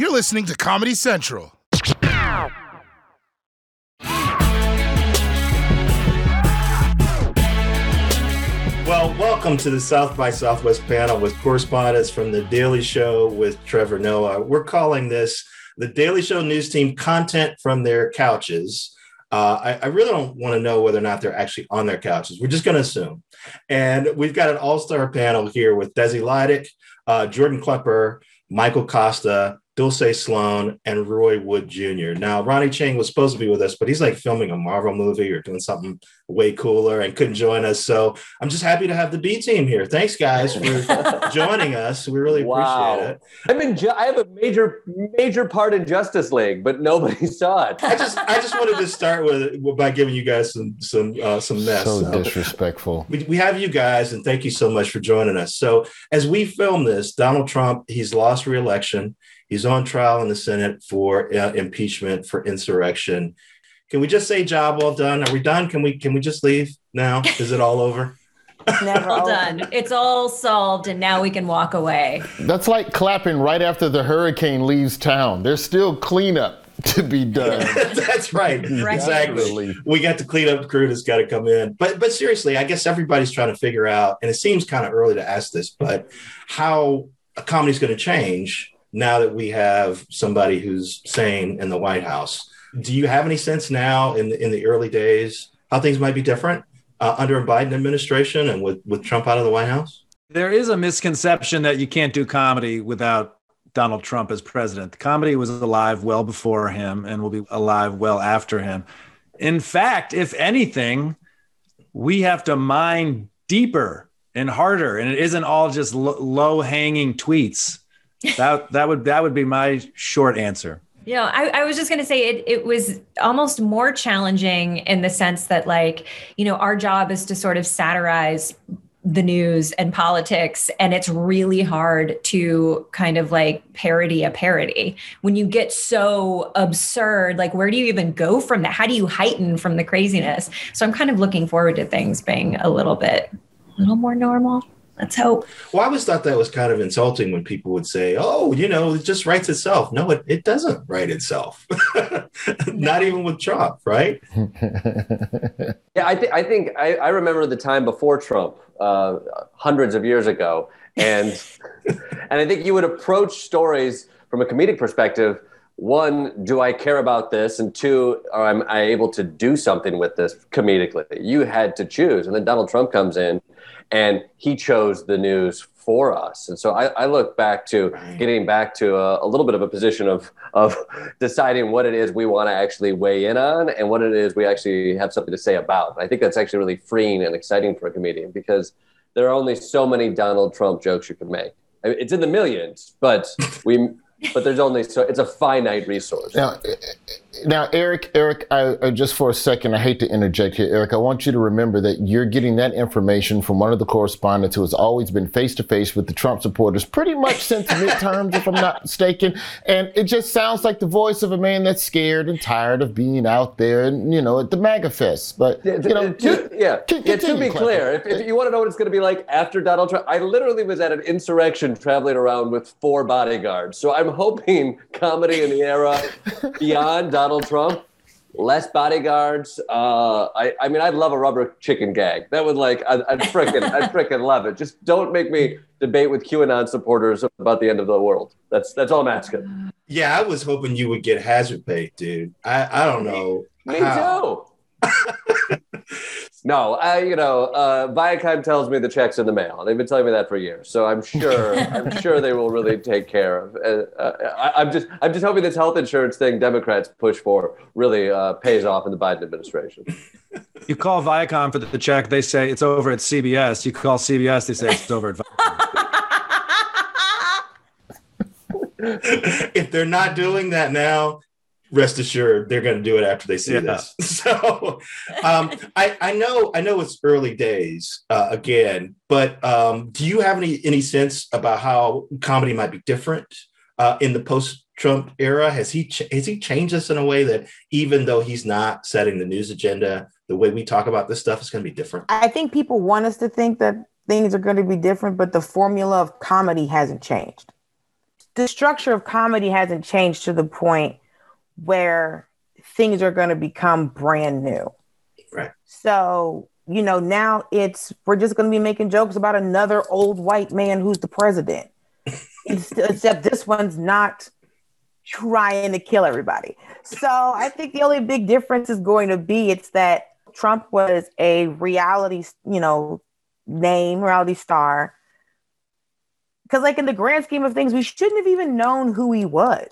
You're listening to Comedy Central. Well, welcome to the South by Southwest panel with correspondents from The Daily Show with Trevor Noah. We're calling this the Daily Show News Team content from their couches. Uh, I, I, really don't want to know whether or not they're actually on their couches. We're just going to assume. And we've got an all star panel here with Desi Lydic, uh, Jordan Klepper, Michael Kosta, Dulce Sloan, and Roy Wood Jr. Now, Ronny Chieng was supposed to be with us, but he's like filming a Marvel movie or doing something way cooler and couldn't join us. So I'm just happy to have the B team here. Thanks, guys, for joining us. We really wow. appreciate it. I'm in. Ju- I have a major, major part in Justice League, but nobody saw it. I just, I just wanted to start with by giving you guys some, some, uh, some mess. So, so disrespectful. We, we have you guys, and thank you so much for joining us. So as we film this, Donald Trump, he's lost re-election. He's on trial in the Senate for uh, impeachment for insurrection. Can we just say job well done? Are we done? Can we can we just leave now? Is it all over? Never all done. It's all solved, and now we can walk away. That's like clapping right after the hurricane leaves town. There's still cleanup to be done. that's right. right. Exactly. We got the cleanup crew that's got to come in. But but seriously, I guess everybody's trying to figure out, and it seems kind of early to ask this, but how a comedy's going to change now that we have somebody who's sane in the White House. Do you have any sense now in the, in the early days how things might be different uh, under a Biden administration and with, with Trump out of the White House? There is a misconception that you can't do comedy without Donald Trump as president. The comedy was alive well before him and will be alive well after him. In fact, if anything, we have to mine deeper and harder, and it isn't all just low hanging tweets that that would that would be my short answer. Know, I, I was just going to say it, it was almost more challenging in the sense that, like, you know, our job is to sort of satirize the news and politics and it's really hard to kind of like parody a parody. When you get so absurd like where do you even go from that? How do you heighten from the craziness? So i'm kind of looking forward to things being a little bit a little more normal Let's hope. Well, I always thought that was kind of insulting when people would say, "Oh, you know, it just writes itself." No, it, it doesn't write itself. Not even with Trump, right? yeah, I, th- I think I, I, remember the time before Trump, uh, hundreds of years ago, and and I think you would approach stories from a comedic perspective. One, do I care about this? And two, am I able to do something with this comedically? You had to choose, and then Donald Trump comes in and he chose the news for us. And so I, I look back to getting back to a, a, little bit of a position of of deciding what it is we want to actually weigh in on and what it is we actually have something to say about. I think that's actually really freeing and exciting for a comedian because there are only so many Donald Trump jokes you can make. it's in the millions, but we but there's only so it's a finite resource. Now, now, Eric, Eric, I, I, just for a second, I hate to interject here, Eric. I want you to remember that you're getting that information from one of the correspondents who has always been face to face with the Trump supporters pretty much since midterms, if I'm not mistaken. And it just sounds like the voice of a man that's scared and tired of being out there and, you know, at the MAGA fest. But, you know, to, yeah, yeah, to be clear, if, if you want to know what it's going to be like after Donald Trump, I literally was at an insurrection traveling around with four bodyguards. So I'm hoping comedy in the era beyond Donald Trump, less bodyguards. Uh, I, I mean, I'd love a rubber chicken gag. That would like, I'd, I'd freaking, I'd freaking love it. Just don't make me debate with QAnon supporters about the end of the world. That's that's all I'm asking. Yeah, I was hoping you would get hazard pay, dude. I, I don't know. Me, me too. No, I, you know, uh, Viacom tells me the check's in the mail. They've been telling me that for years, so I'm sure, I'm sure they will really take care of. Uh, uh, I, am just, I'm just hoping this health insurance thing Democrats push for really uh, pays off in the Biden administration. You call Viacom for the check, they say it's over at CBS. You call CBS, they say it's over at Viacom. if they're not doing that now, rest assured they're going to do it after they see yeah. this. So um, I, I know I know it's early days uh, again, but um, do you have any any sense about how comedy might be different uh, in the post Trump era? Has he ch- has he changed us in a way that even though he's not setting the news agenda, the way we talk about this stuff is going to be different? I think people want us to think that things are going to be different, but the formula of comedy hasn't changed the structure of comedy hasn't changed to the point where things are going to become brand new. Right. So, you know, now it's we're just going to be making jokes about another old white man who's the president. Except this one's not trying to kill everybody. So, I think the only big difference is going to be it's that Trump was a reality, you know, name, reality star. Because, like, in the grand scheme of things, we shouldn't have even known who he was.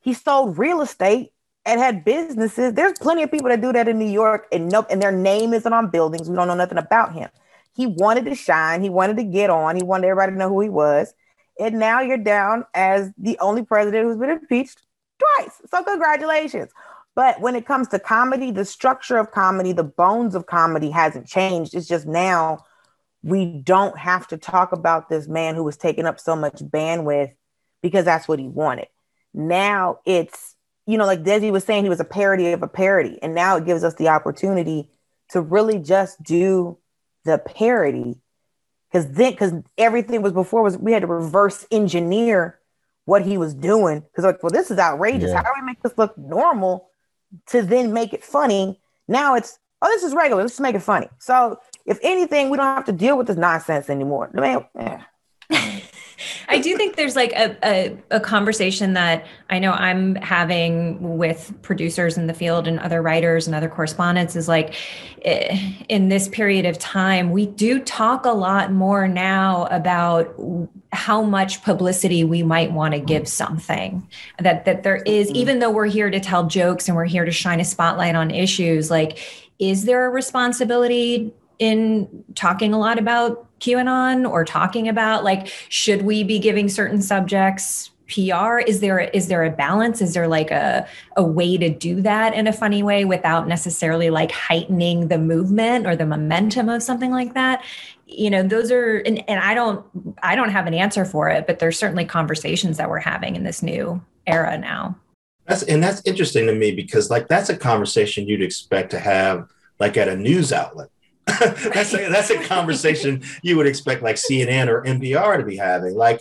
He sold real estate and had businesses. There's plenty of people that do that in New York, and nope, and their name isn't on buildings. We don't know nothing about him. He wanted to shine. He wanted to get on. He wanted everybody to know who he was. And now you're down as the only president who's been impeached twice. So congratulations. But when it comes to comedy, the structure of comedy, the bones of comedy hasn't changed. It's just now we don't have to talk about this man who was taking up so much bandwidth because that's what he wanted. Now it's, you know, like Desi was saying, he was a parody of a parody. And now it gives us the opportunity to really just do the parody. Cause then, cause everything was before was we had to reverse engineer what he was doing. Cause like, well, this is outrageous. Yeah. How do we make this look normal to then make it funny? Now it's, oh, this is regular. Let's just make it funny. So if anything, we don't have to deal with this nonsense anymore. The man, eh. I do think there's like a, a, a conversation that I know I'm having with producers in the field and other writers and other correspondents is like eh, in this period of time, we do talk a lot more now about how much publicity we might want to give something. That that there is even though we're here to tell jokes and we're here to shine a spotlight on issues like is there a responsibility in talking a lot about QAnon or talking about like should we be giving certain subjects PR? Is there is there a balance? Is there like a a way to do that in a funny way without necessarily like heightening the movement or the momentum of something like that? You know, those are and, and I don't I don't have an answer for it, but there's certainly conversations that we're having in this new era now. That's and that's interesting to me because like that's a conversation you'd expect to have like at a news outlet. that's a, that's a conversation you would expect like CNN or NPR to be having. Like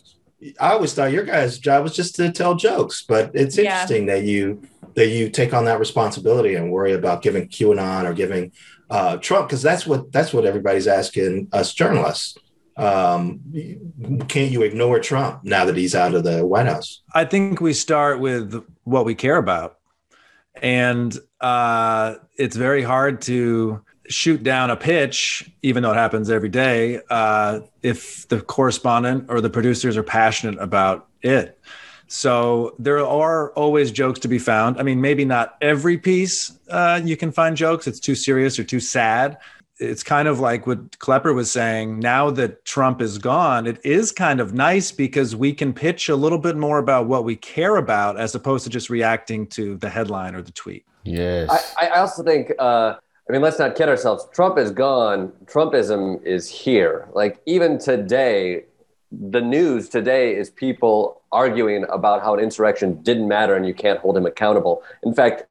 I always thought your guys' job was just to tell jokes, but it's Yeah. interesting that you that you take on that responsibility and worry about giving QAnon or giving uh, Trump because that's what that's what everybody's asking us journalists. Um, can't you ignore Trump now that he's out of the White House? I think we start with what we care about. And uh, it's very hard to shoot down a pitch, even though it happens every day, uh, if the correspondent or the producers are passionate about it. So there are always jokes to be found. I mean, maybe not every piece uh, you can find jokes. It's too serious or too sad. It's kind of like what Klepper was saying. Now that Trump is gone, it is kind of nice because we can pitch a little bit more about what we care about as opposed to just reacting to the headline or the tweet. Yes. I, I also think, uh, I mean, let's not kid ourselves. Trump is gone. Trumpism is here. Like, even today, the news today is people arguing about how an insurrection didn't matter and you can't hold him accountable. In fact,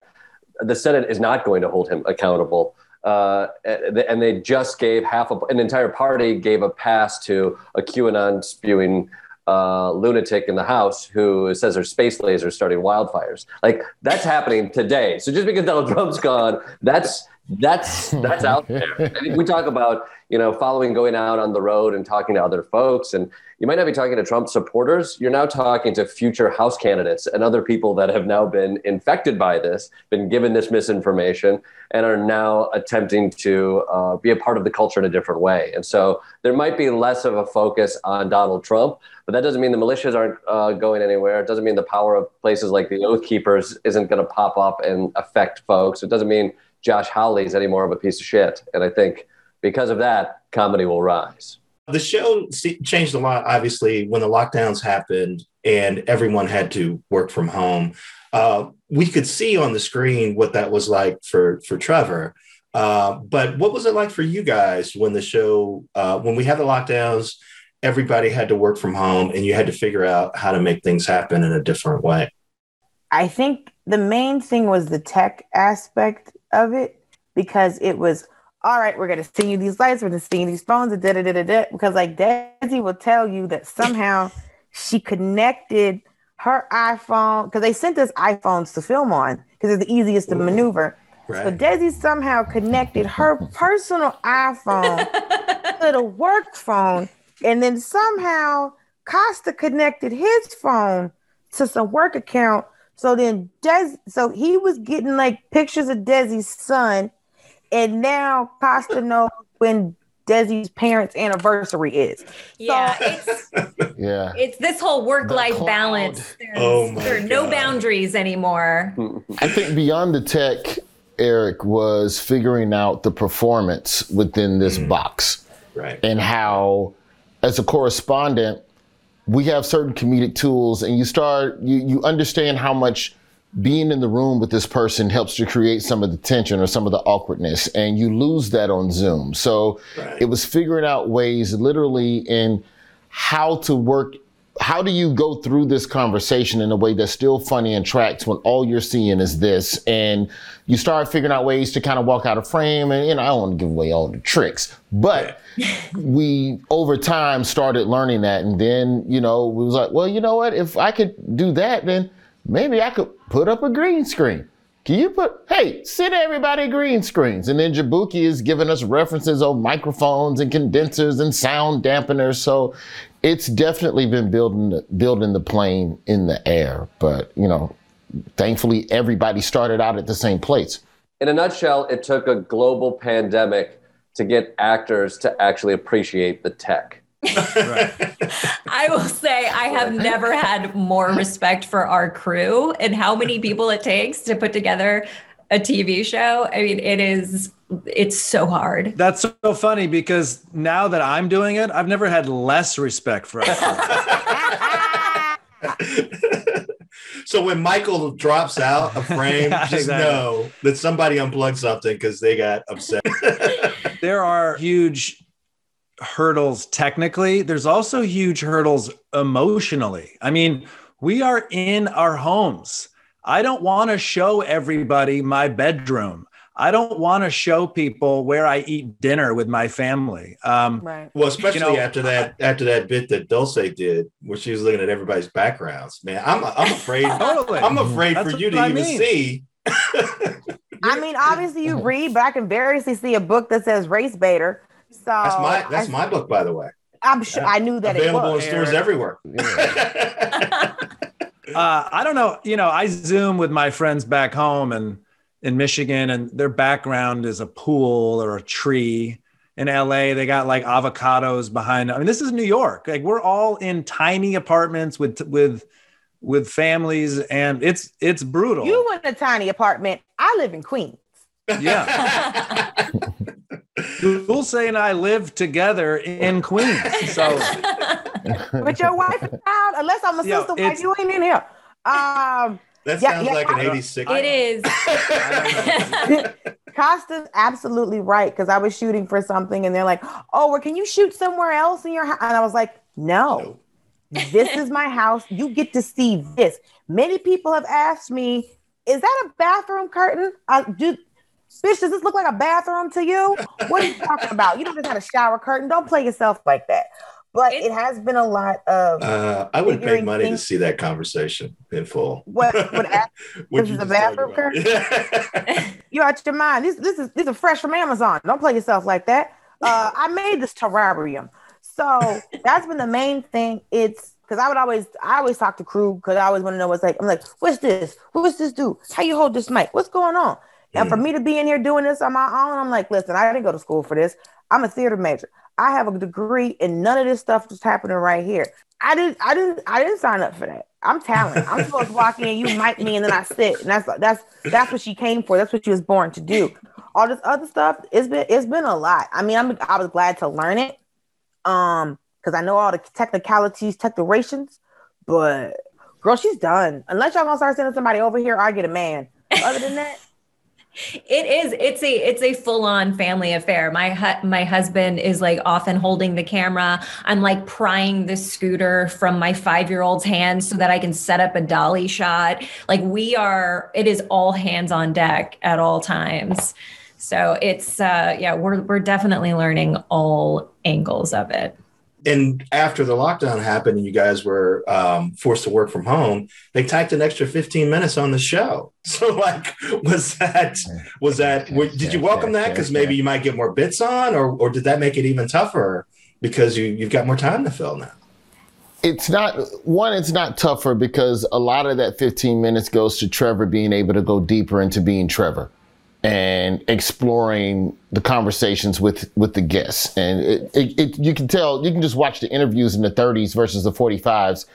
the Senate is not going to hold him accountable. Uh, and they just gave half a, an entire party gave a pass to a QAnon spewing uh, lunatic in the House who says there's space lasers starting wildfires. Like that's happening today. So just because Donald Trump's gone, that's that's that's out there. We talk about you know following, going out on the road and talking to other folks, and you might not be talking to Trump supporters. You're now talking to future House candidates and other people that have now been infected by this, been given this misinformation, and are now attempting to uh, be a part of the culture in a different way. And so there might be less of a focus on Donald Trump, but that doesn't mean the militias aren't uh, going anywhere. It doesn't mean the power of places like the Oath Keepers isn't going to pop up and affect folks. It doesn't mean Josh Hawley's any more of a piece of shit. And I think because of that, comedy will rise. The show changed a lot, obviously, when the lockdowns happened and everyone had to work from home. Uh, we could see on the screen what that was like for for Trevor. Uh, but what was it like for you guys when the show, uh, when we had the lockdowns, everybody had to work from home and you had to figure out how to make things happen in a different way? I think the main thing was the tech aspect of it because it was all right. We're going to send you these lights. We're going to send you these phones. Da da da da da. Because like Desi will tell you that somehow she connected her iPhone because they sent us iPhones to film on because it's the easiest to maneuver. So Desi somehow connected her personal iPhone to the work phone, and then somehow Kosta connected his phone to some work account. So then Des, so he was getting like pictures of Desi's son, and now Kosta knows when Desi's parents' anniversary is. Yeah, it's Yeah. it's this whole work life cloud. balance. There's, Oh my there are no boundaries anymore. I think beyond the tech, Eric was figuring out the performance within this mm. box Right. and how, as a correspondent, we have certain comedic tools, and you start you you understand how much being in the room with this person helps to create some of the tension or some of the awkwardness, and you lose that on Zoom. So Right. it was figuring out ways, literally, in how to work. How do you go through this conversation in a way that's still funny and tracks when all you're seeing is this? And you start figuring out ways to kind of walk out of frame. And, you know, I don't want to give away all the tricks, but we over time started learning that. And then, you know, we was like, well, you know what? If I could do that, then maybe I could put up a green screen. Can you put, hey, send everybody green screens? And then Jaboukie is giving us references on microphones and condensers and sound dampeners. So it's definitely been building building the plane in the air. But, you know, thankfully everybody started out at the same place. In a nutshell, it took a global pandemic to get actors to actually appreciate the tech. I will say I have never had more respect for our crew and how many people it takes to put together a TV show. I mean, it is it's so hard. That's so funny because now that I'm doing it, I've never had less respect for us. so when Michael drops out a frame, Yeah, just exactly. know that somebody unplugged something because they got upset. there are huge hurdles technically. There's also huge hurdles emotionally. I mean, we are in our homes. I don't want to show everybody my bedroom. I don't want to show people where I eat dinner with my family. Um, Right. Well, especially You know, after that after that bit that Dulce did, where she was looking at everybody's backgrounds. Man, I'm I'm afraid totally. I'm afraid That's for you to I even mean. see. I mean, obviously you read, but I can variously see a book that says race baiter. So That's my that's I, my book, by the way. I'm sure I knew that it Available in was. stores everywhere. uh, I don't know. You know, I Zoom with my friends back home and in Michigan, and their background is a pool or a tree. In LA, they got like avocados behind. I mean, this is New York. Like we're all in tiny apartments with with with families, and it's it's brutal. You in a tiny apartment. I live in Queens. yeah, Dulce and I live together in Queens, so But your wife is out, unless I'm a Yo, sister wife, you ain't in here. Um, That Yeah, sounds yeah, like an 86. It is. Kosta's absolutely right because I was shooting for something and they're like, "Oh, well, can you shoot somewhere else in your house?" And I was like, "No, this is my house. You get to see this." Many people have asked me, "Is that a bathroom curtain?" I do. Bitch, does this look like a bathroom to you? What are you talking about? You don't just have a shower curtain. Don't play yourself like that. But It- it has been a lot of Uh, I would pay Figuring money to see that conversation in full. what what What This you is a just bathroom talked about. you out your mind. This this is these are fresh from Amazon. Don't play yourself like that. Uh, I made this terrarium, so that's been the main thing. It's because I would always I always talk to crew because I always want to know what's like. I'm like, what's this? What's this do? How you hold this mic? What's going on? And for me to be in here doing this on my own, I'm like, listen, I didn't go to school for this. I'm a theater major. I have a degree, and none of this stuff is happening right here. I didn't, I didn't, I didn't sign up for that. I'm talent. I'm supposed to walk in, you mic me, and then I sit, and that's that's that's what she came for. That's what she was born to do. All this other stuff, it's been it's been a lot. I mean, I'm I was glad to learn it, um, because I know all the technicalities, technerations, but girl, she's done. Unless y'all gonna start sending somebody over here, I get a man. Other than that, It is. It's a it's a full on family affair. My hu- my husband is like often holding the camera. I'm like prying the scooter from my five year old's hands so that I can set up a dolly shot. Like we are. It is all hands on deck at all times. So it's uh yeah we're we're definitely learning all angles of it. And after the lockdown happened and you guys were um, forced to work from home, they tacked an extra 15 minutes on the show. So like, was that was that? Did you welcome that because maybe you might get more bits on, or or did that make it even tougher because you you've got more time to fill now? it's not one it's not tougher because a lot of that 15 minutes goes to trevor being able to go deeper into being trevor and exploring the conversations with with the guests. And it, it, it, you can tell you can just watch the interviews in the 30s versus the 45s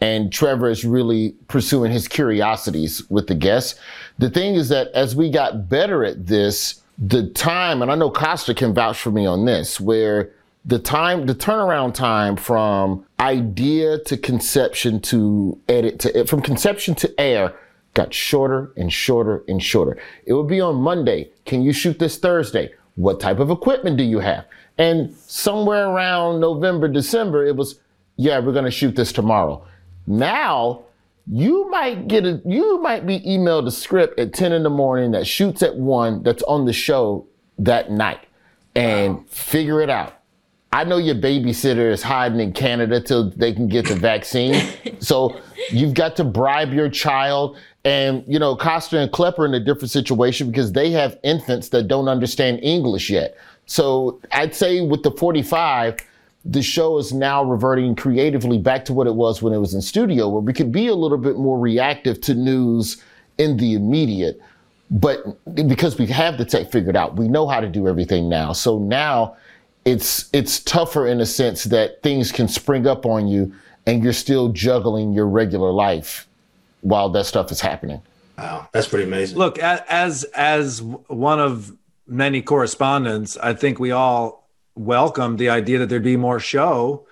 and trevor is really pursuing his curiosities with the guests. The thing is that as we got better at this the time and i know kosta can vouch for me on this where the time the turnaround time from idea to conception to edit to from conception to air got shorter and shorter and shorter. It would be on monday. Can you shoot this thursday? What type of equipment do you have? And somewhere around november december it was yeah we're going to shoot this tomorrow. Now you might get a you might be emailed a script at 10 in the morning that shoots at 1 that's on the show that night. And wow. figure it out. I know your babysitter is hiding in Canada till they can get the vaccine. so you've got to bribe your child. And, you know, Kosta and Klepper in a different situation because they have infants that don't understand English yet. So I'd say with the 45, the show is now reverting creatively back to what it was when it was in studio, where we could be a little bit more reactive to news in the immediate. But because we have the tech figured out, we know how to do everything now. So now, it's it's tougher in a sense that things can spring up on you and you're still juggling your regular life while that stuff is happening. Wow, that's pretty amazing. Look, as as one of many correspondents, I think we all welcome the idea that there'd be more show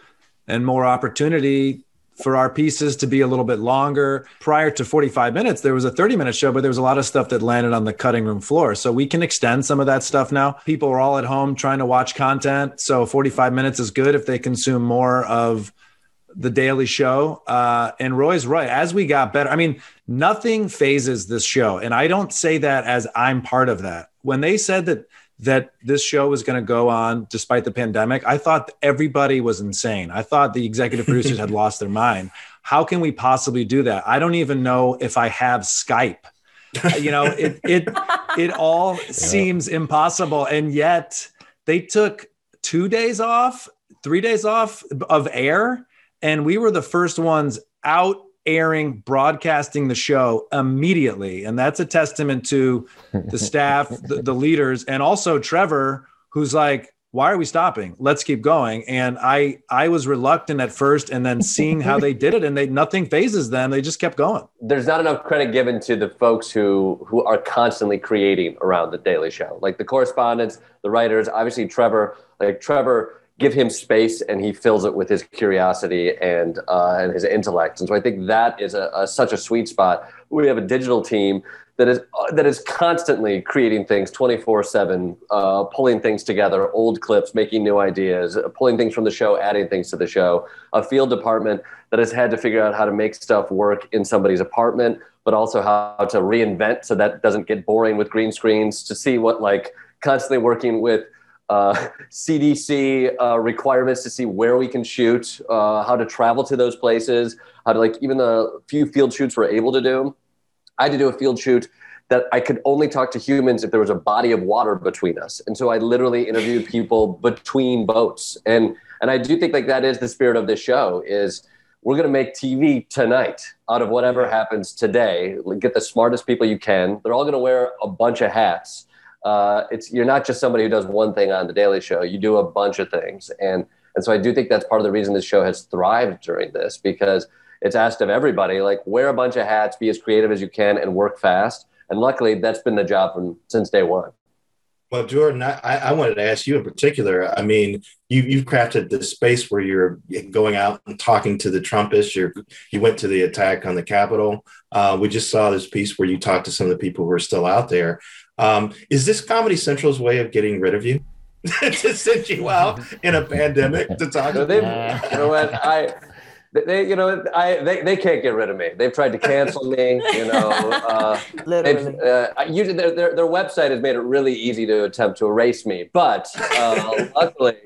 and more opportunity for our pieces to be a little bit longer. Prior to 45 minutes, there was a 30 minute show, but there was a lot of stuff that landed on the cutting room floor. So we can extend some of that stuff now. People are all at home trying to watch content. So 45 minutes is good if they consume more of the daily show. Uh, and Roy's right. As we got better, I mean, nothing fazes this show. And I don't say that as I'm part of that. When they said that that this show was going to go on despite the pandemic, I thought everybody was insane. I thought the executive producers had lost their mind. How can we possibly do that? I don't even know if I have Skype. you know, it it it all yeah. seems impossible, and yet they took two days off, three days off of air, and we were the first ones out airing, broadcasting the show immediately. And that's a testament to the staff, the, the, leaders, and also Trevor, who's like, why are we stopping? Let's keep going. And I I was reluctant at first and then seeing how they did it and they nothing fazes them. They just kept going. There's not enough credit given to the folks who who are constantly creating around the Daily Show. Like the correspondents, the writers, obviously Trevor, like Trevor give him space and he fills it with his curiosity and uh, and his intellect. And so I think that is a, a, such a sweet spot. We have a digital team that is uh, that is constantly creating things 24 uh, 7 pulling things together old clips making new ideas uh, pulling things from the show adding things to the show a field department that has had to figure out how to make stuff work in somebody's apartment but also how to reinvent so that doesn't get boring with green screens to see what like constantly working with uh, CDC uh, requirements to see where we can shoot, uh, how to travel to those places, how to like even the few field shoots we're able to do. I had to do a field shoot that I could only talk to humans if there was a body of water between us, and so I literally interviewed people between boats, and and I do think like that is the spirit of this show is we're going to make TV tonight out of whatever happens today. Get the smartest people you can. They're all going to wear a bunch of hats uh, it's you're not just somebody who does one thing on the Daily Show. You do a bunch of things, and and so I do think that's part of the reason this show has thrived during this because it's asked of everybody like wear a bunch of hats, be as creative as you can, and work fast. And luckily, that's been the job from since day one. Well, Jordan, I, I wanted to ask you in particular. I mean, you, you've crafted this space where you're going out and talking to the Trumpists. You you went to the attack on the Capitol. Uh, we just saw this piece where you talked to some of the people who are still out there. Um, is this Comedy Central's way of getting rid of you? to send you out in a pandemic to talk to them? You know what? I they you know I they, they can't get rid of me. They've tried to cancel me. You know, uh, literally. Uh, usually their, their their website has made it really easy to attempt to erase me. But uh, luckily,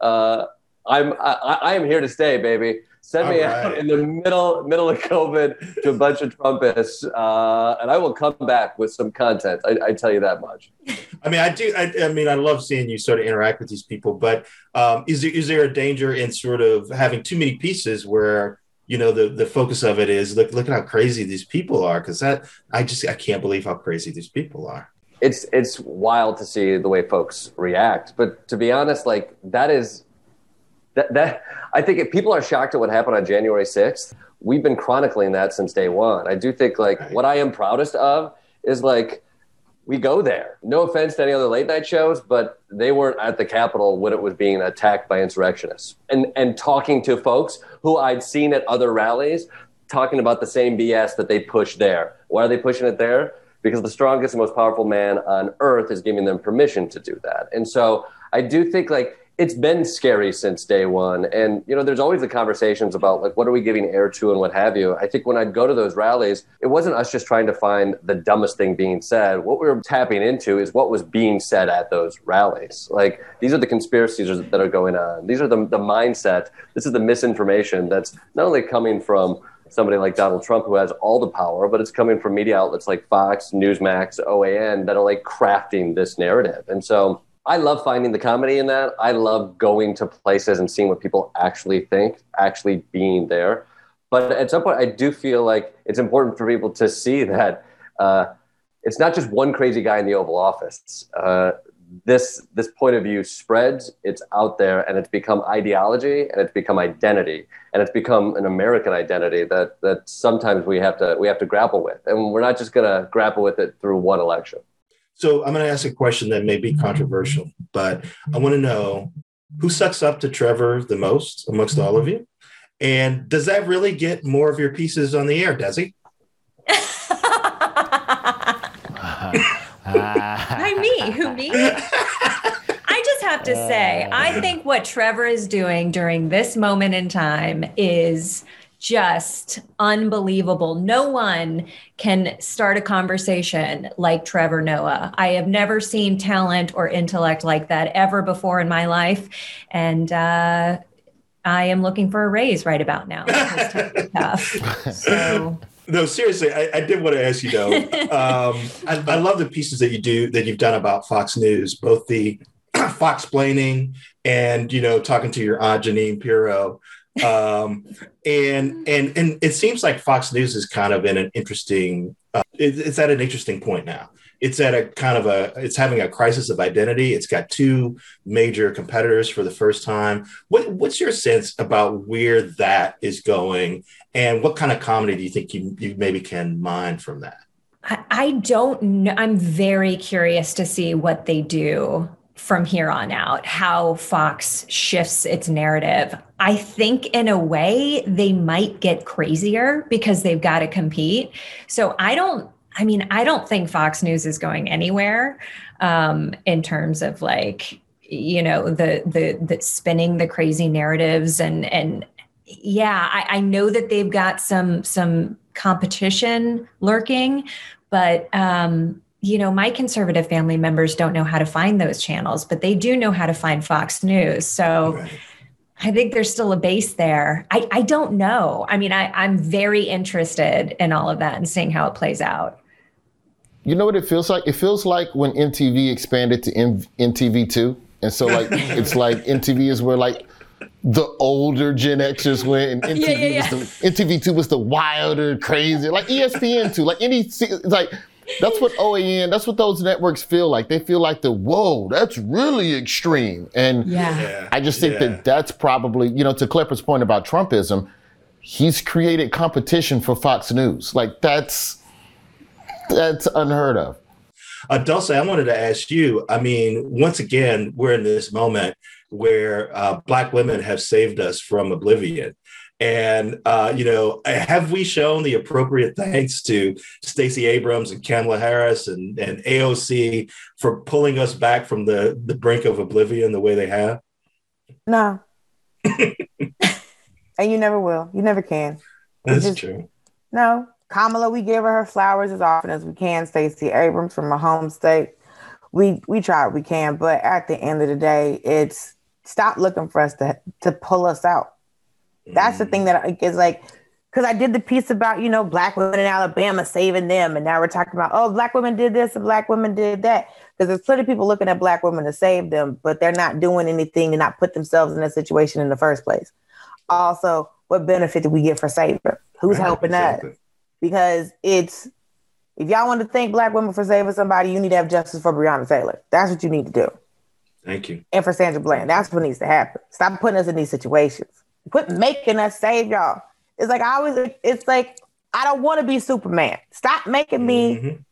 uh, I'm I, I am here to stay, baby. Send me All right. out in the middle middle of COVID to a bunch of Trumpists, uh, and I will come back with some content. I, I tell you that much. I mean, I do. I, I mean, I love seeing you sort of interact with these people. But um, is there is there a danger in sort of having too many pieces where you know the the focus of it is look look at how crazy these people are? Because that I just I can't believe how crazy these people are. It's it's wild to see the way folks react, but to be honest, like that is that that I think if people are shocked at what happened on January sixth, we've been chronicling that since day one. I do think like Right. what I am proudest of is like we go there. No offense to any other late night shows, but they weren't at the Capitol when it was being attacked by insurrectionists. And and talking to folks who I'd seen at other rallies talking about the same BS that they push there. Why are they pushing it there? Because the strongest and most powerful man on earth is giving them permission to do that. And so I do think like it's been scary since day one. And, you know, there's always the conversations about like, what are we giving air to and what have you. I think when I'd go to those rallies, it wasn't us just trying to find the dumbest thing being said. What we were tapping into is what was being said at those rallies. Like, these are the conspiracies that are going on. These are the, the mindset. This is the misinformation that's not only coming from somebody like Donald Trump who has all the power, but it's coming from media outlets like Fox, Newsmax, OAN that are like crafting this narrative. And so I love finding the comedy in that. I love going to places and seeing what people actually think, actually being there. But at some point, I do feel like it's important for people to see that uh, it's not just one crazy guy in the Oval Office. Uh, this this point of view spreads. It's out there, and it's become ideology, and it's become identity, and it's become an American identity that that sometimes we have to we have to grapple with, and we're not just going to grapple with it through one election. So I'm going to ask a question that may be mm-hmm. controversial, but I want to know who sucks up to Trevor the most amongst all of you, and does that really get more of your pieces on the air, does Desi? Why me? Who me? I just have to say, I uh. think what Trevor is doing during this moment in time is just unbelievable. No one can start a conversation like Trevor Noah. I have never seen talent or intellect like that ever before in my life. And uh, I am looking for a raise right about now. because times are tough. So. No, seriously, I, I did want to ask you though. Um, I, I love the pieces that you do that you've done about Fox News, both the Fox explaining and you know talking to your aunt Jeanine Pirro. Um, and and and it seems like Fox News is kind of in an interesting. Uh, it, it's at an interesting point now. It's at a kind of a. It's having a crisis of identity. It's got two major competitors for the first time. What what's your sense about where that is going? And what kind of comedy do you think you, you maybe can mine from that? I, I don't know. I'm very curious to see what they do from here on out, how Fox shifts its narrative. I think in a way they might get crazier because they've got to compete. So I don't, I mean, I don't think Fox News is going anywhere um, in terms of like, you know, the the the spinning the crazy narratives and and yeah, I, I know that they've got some some competition lurking, but um, you know, my conservative family members don't know how to find those channels, but they do know how to find Fox News. So Right. I think there's still a base there. I, I don't know. I mean, I, I'm very interested in all of that and seeing how it plays out. You know what it feels like? It feels like when MTV expanded to M- MTV2. And so, like, it's like MTV is where, like, the older Gen Xers went, and MTV, Yeah, yeah, Was the, MTV2 was the wilder, crazy, like E ESPN2, like any, like, that's what OAN, that's what those networks feel like. They feel like the, whoa, that's really extreme. And Yeah. I just think Yeah. that that's probably, you know, to Clifford's point about Trumpism, he's created competition for Fox News. Like, that's, that's unheard of. Uh, Dulce, I wanted to ask you. I mean, once again, we're in this moment where uh, Black women have saved us from oblivion. And, uh, you know, have we shown the appropriate thanks to Stacey Abrams and Kamala Harris and, and AOC for pulling us back from the, the brink of oblivion the way they have? No. and you never will. You never can. That's just- true. No. Kamala, we give her her flowers as often as we can. Stacey Abrams from my home state. We we try what we can, but at the end of the day, it's stop looking for us to to pull us out. That's the thing mm. that is like, because I did the piece about you know black women in Alabama saving them, and now we're talking about oh black women did this and black women did that. Because there's plenty of people looking at black women to save them, but they're not doing anything to not put themselves in that situation in the first place. Also, what benefit do we get for saving? Who's helping us? Because it's if y'all want to thank black women for saving somebody, you need to have justice for Breonna Taylor. That's what you need to do. Thank you. And for Sandra Bland. That's what needs to happen. Stop putting us in these situations. Quit making us save y'all. It's like I always, it's like I don't want to be Superman. Stop making me Mhm.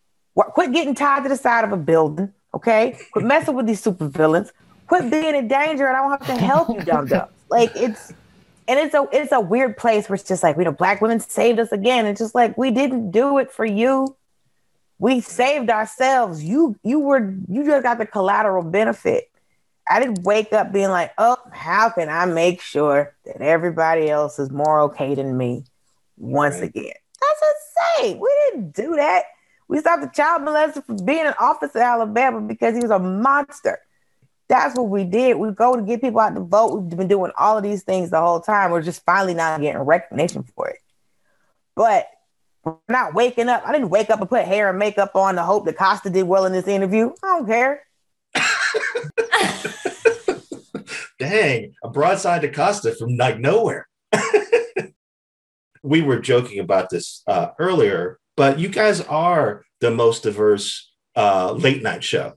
Quit getting tied to the side of a building, okay? Quit messing with these supervillains. Quit being in danger, and I don't have to help you, dum dums. Like it's, and it's a it's a weird place where it's just like you know, black women saved us again. It's just like we didn't do it for you. We saved ourselves. You you were you just got the collateral benefit. I didn't wake up being like, oh, how can I make sure that everybody else is more okay than me once Right. again? That's insane. We didn't do that. We stopped the child molester from being in office in Alabama because he was a monster. That's what we did. We go to get people out to vote. We've been doing all of these things the whole time. We're just finally not getting recognition for it. But we're not waking up. I didn't wake up and put hair and makeup on to hope that Kosta did well in this interview. I don't care. Dang, a broadside to Kosta from like nowhere. we were joking about this uh, earlier, but you guys are the most diverse uh, late night show.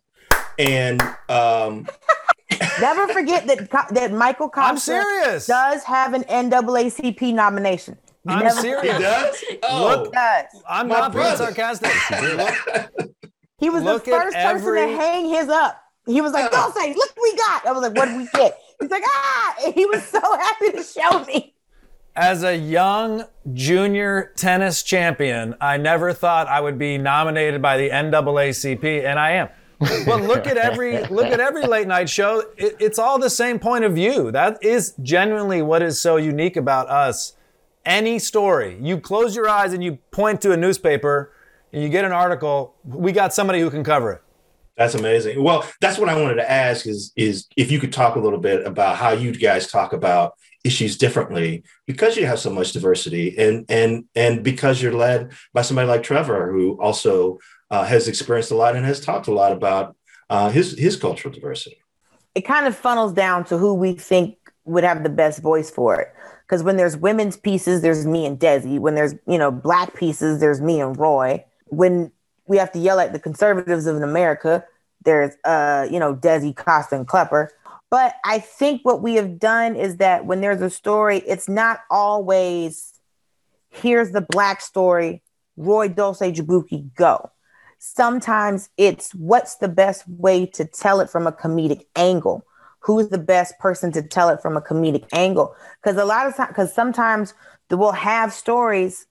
And um, Never forget that that Michael I'm Kosta serious. does have an NAACP nomination. You I'm never- he does? Oh, He does. I'm My not being sarcastic. He was Look the at first every- person to hang his up. He was like, Yeah. "Don't say, look we got." I was like, "What did we get?" He's like, "Ah!" He was so happy to show me. As a young junior tennis champion, I never thought I would be nominated by the NAACP, and I am. But look at every look at every late night show. It, it's all the same point of view. That is genuinely what is so unique about us. Any story, you close your eyes and you point to a newspaper, and you get an article. We got somebody who can cover it. That's amazing. Well, that's what I wanted to ask is is if you could talk a little bit about how you guys talk about issues differently because you have so much diversity and and and because you're led by somebody like Trevor who also uh, has experienced a lot and has talked a lot about uh, his his cultural diversity. It kind of funnels down to who we think would have the best voice for it. Because when there's women's pieces, there's me and Desi. When there's you know black pieces, there's me and Roy. When we have to yell at the conservatives of America, there's uh you know Desi, Kosta, Klepper. But I think what we have done is that when there's a story, it's not always here's the black story, Roy Dulce Jaboukie, go. Sometimes it's what's the best way to tell it from a comedic angle. Who's the best person to tell it from a comedic angle? Because a lot of times, because sometimes we'll have stories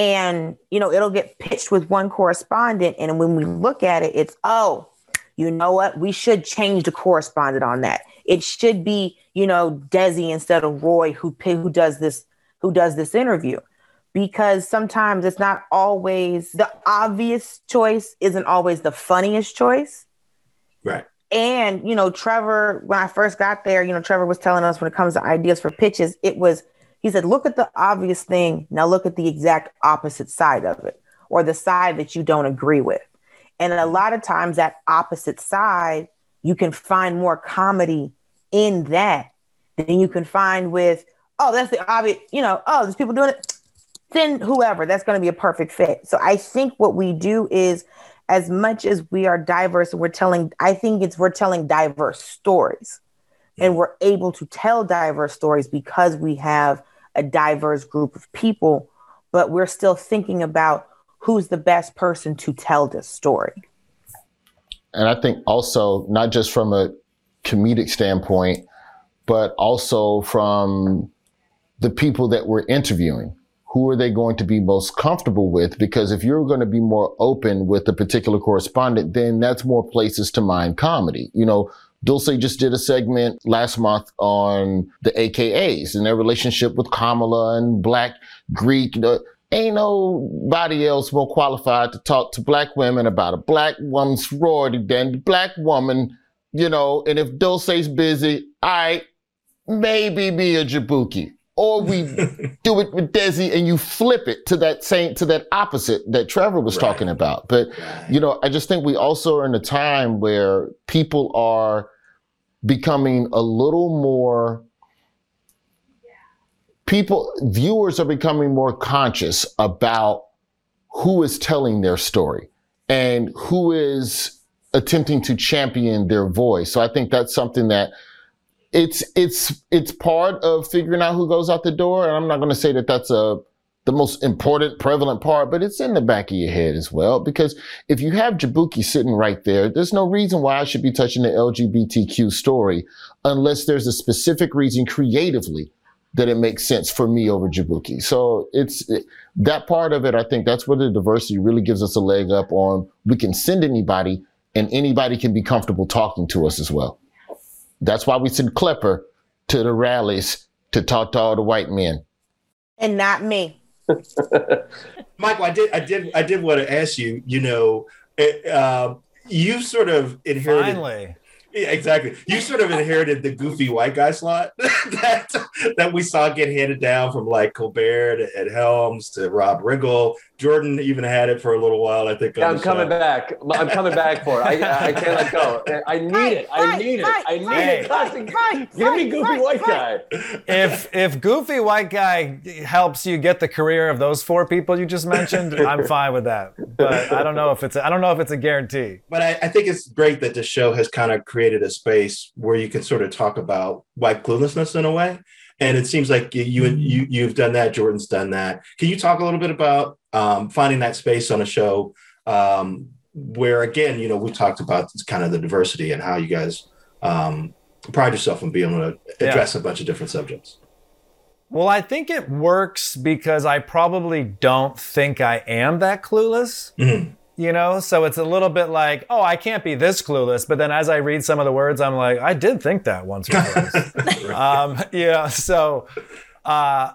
and you know it'll get pitched with one correspondent. And when we look at it it's oh you know what? We should change the correspondent on that. It should be you know desi instead of roy who who does this who does this interview. Because sometimes it's not always the obvious choice isn't always the funniest choice. Right. and you know trevor when i first got there you know trevor was telling us when it comes to ideas for pitches it was he said look at the obvious thing. Now look at the exact opposite side of it or the side that you don't agree with. And a lot of times that opposite side you can find more comedy in that than you can find with oh that's the obvious you know oh there's people doing it. Then whoever that's going to be a perfect fit. So i think what we do is as much as we are diverse we're telling i think it's we're telling diverse stories. And we're able to tell diverse stories because we have a diverse group of people but we're still thinking about who's the best person to tell this story And I think also not just from a comedic standpoint, but also from the people that we're interviewing. Who are they going to be most comfortable with? Because if you're going to be more open with a particular correspondent, then that's more places to mine comedy. You know, Dulce just did a segment last month on the AKAs and their relationship with Kamala and Black Greek. Ain't nobody else more qualified to talk to black women about a black woman's sorority than the black woman, you know. And if Dulce's busy, right, maybe be a Jaboukie. Or we do it with Desi and you flip it to that same to that opposite that Trevor was Right. talking about. But you know, I just think we also are in a time where people are becoming a little more people viewers are becoming more conscious about who is telling their story and who is attempting to champion their voice. So I think that's something that it's it's it's part of figuring out who goes out the door and I'm not going to say that that's a the most important prevalent part but it's in the back of your head as well because if you have Jaboukie sitting right there there's no reason why I should be touching the LGBTQ story unless there's a specific reason creatively that it makes sense for me over Jaboukie. So it's it, that part of it. I think that's where the diversity really gives us a leg up on. We can send anybody, and anybody can be comfortable talking to us as well. That's why we send Klepper to the rallies to talk to all the white men. And not me. Michael, I did, I did, I did want to ask you. You know, uh, you sort of inherited. Finally. Yeah, exactly. You sort of inherited the goofy white guy slot that that we saw get handed down from like Colbert and Helms to Rob Riggle. Jordan even had it for a little while. I think. Yeah, I'm coming show. back. I'm coming back for it. I, I can't let go. I need it. I Right, need it. I need right, it. right, right, Give me goofy right, white right. guy. if if goofy white guy helps you get the career of those four people you just mentioned, I'm fine with that. But I don't know if it's a, I don't know if it's a guarantee. But I, I think it's great that the show has kind of created a space where you can sort of talk about white cluelessness in a way. And it seems like you you you you've done that. Jordan's done that. Can you talk a little bit about um, finding that space on a show um, where, again, you know, we talked about kind of the diversity and how you guys um, pride yourself on being able to address a bunch of different subjects. Well, I think it works because I probably don't think I am that clueless. Mhm. You know, so it's a little bit like, oh, I can't be this clueless. But then as I read some of the words, I'm like, I did think that once or twice. um, yeah. So, uh,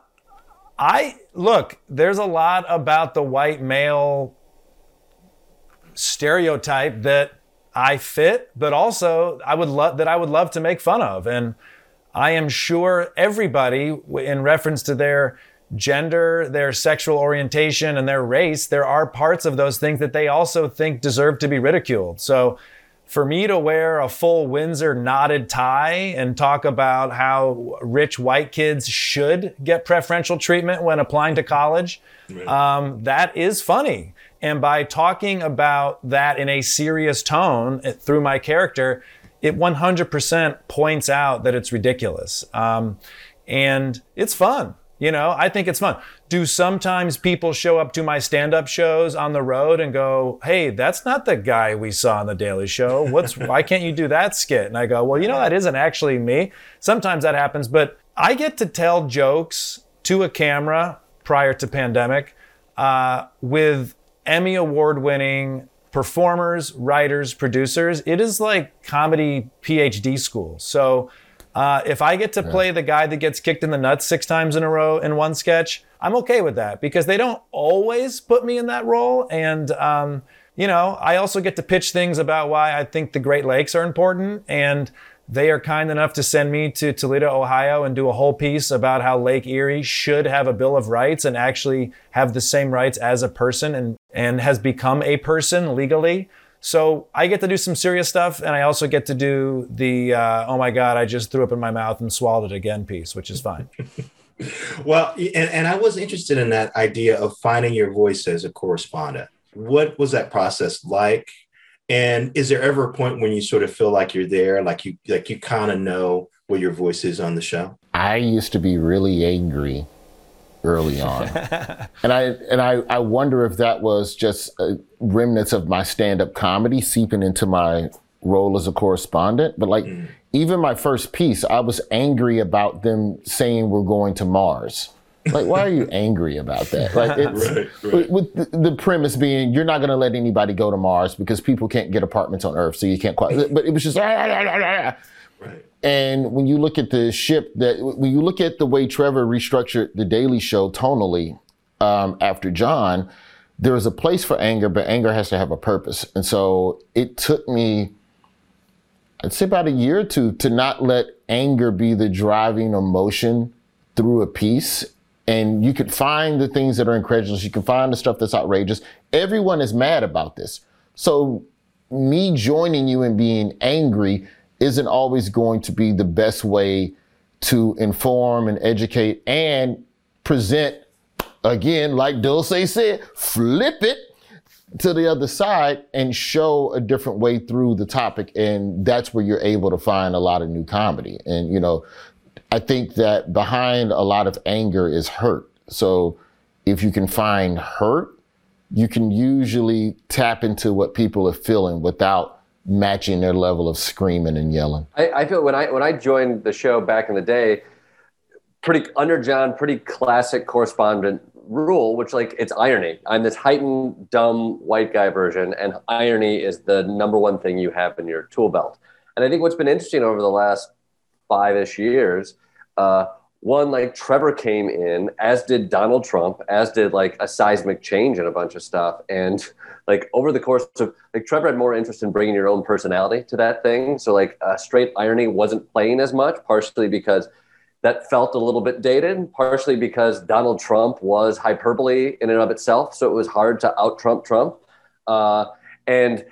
I look. There's a lot about the white male stereotype that I fit, but also I would love that I would love to make fun of, and I am sure everybody, in reference to their gender, their sexual orientation, and their race, there are parts of those things that they also think deserve to be ridiculed. So for me to wear a full Windsor knotted tie and talk about how rich white kids should get preferential treatment when applying to college, um, that is funny. And by talking about that in a serious tone eh, through my character, it 100% points out that it's ridiculous. Um, and it's fun. You know, I think it's fun. Do sometimes people show up to my stand up shows on the road and go, Hey, that's not the guy we saw on The Daily Show. What's, why can't you do that skit? And I go, Well, you know, that isn't actually me. Sometimes that happens, but I get to tell jokes to a camera prior to pandemic uh, with Emmy award winning performers, writers, producers. It is like comedy PhD school. So uh, if I get to play the guy that gets kicked in the nuts six times in a row in one sketch, I'm okay with that because they don't always put me in that role. And, um, you know, I also get to pitch things about why I think the Great Lakes are important. And they are kind enough to send me to Toledo, Ohio, and do a whole piece about how Lake Erie should have a Bill of Rights and actually have the same rights as a person and, and has become a person legally. So I get to do some serious stuff, and I also get to do the uh, oh my god, I just threw up in my mouth and swallowed it again piece, which is fine. Well, and, and I was interested in that idea of finding your voice as a correspondent. What was that process like? And is there ever a point when you sort of feel like you're there, like you like you kind of know what your voice is on the show? I used to be really angry early on. and I and I, I wonder if that was just uh, remnants of my stand-up comedy seeping into my role as a correspondent. But like even my first piece, I was angry about them saying we're going to Mars. Like, why are you angry about that? Like, it's, Right, right. with, the, the premise being you're not going to let anybody go to Mars because people can't get apartments on Earth, so you can't quite. But it was just. And when you look at the ship that when you look at the way Trevor restructured the Daily Show tonally um, after John, there is a place for anger, but anger has to have a purpose. And so it took me, I'd say about a year or two, to not let anger be the driving emotion through a piece. And you could find the things that are incredulous. You can find the stuff that's outrageous. Everyone is mad about this. So me joining you and being angry isn't always going to be the best way to inform and educate and present again, like Dulce said, flip it to the other side and show a different way through the topic. And that's where you're able to find a lot of new comedy. And, you know, I think that behind a lot of anger is hurt. So if you can find hurt, you can usually tap into what people are feeling without matching their level of screaming and yelling. I, I feel when I when I joined the show back in the day, pretty under John, pretty classic correspondent rule, which like it's irony. I'm this heightened, dumb white guy version, and irony is the number one thing you have in your tool belt. And I think what's been interesting over the last five-ish years, uh, one like Trevor came in, as did Donald Trump, as did like a seismic change in a bunch of stuff, and like over the course of like Trevor had more interest in bringing your own personality to that thing. So like uh, straight irony wasn't playing as much, partially because that felt a little bit dated, partially because Donald Trump was hyperbole in and of itself. So it was hard to out Trump Trump. Uh, and,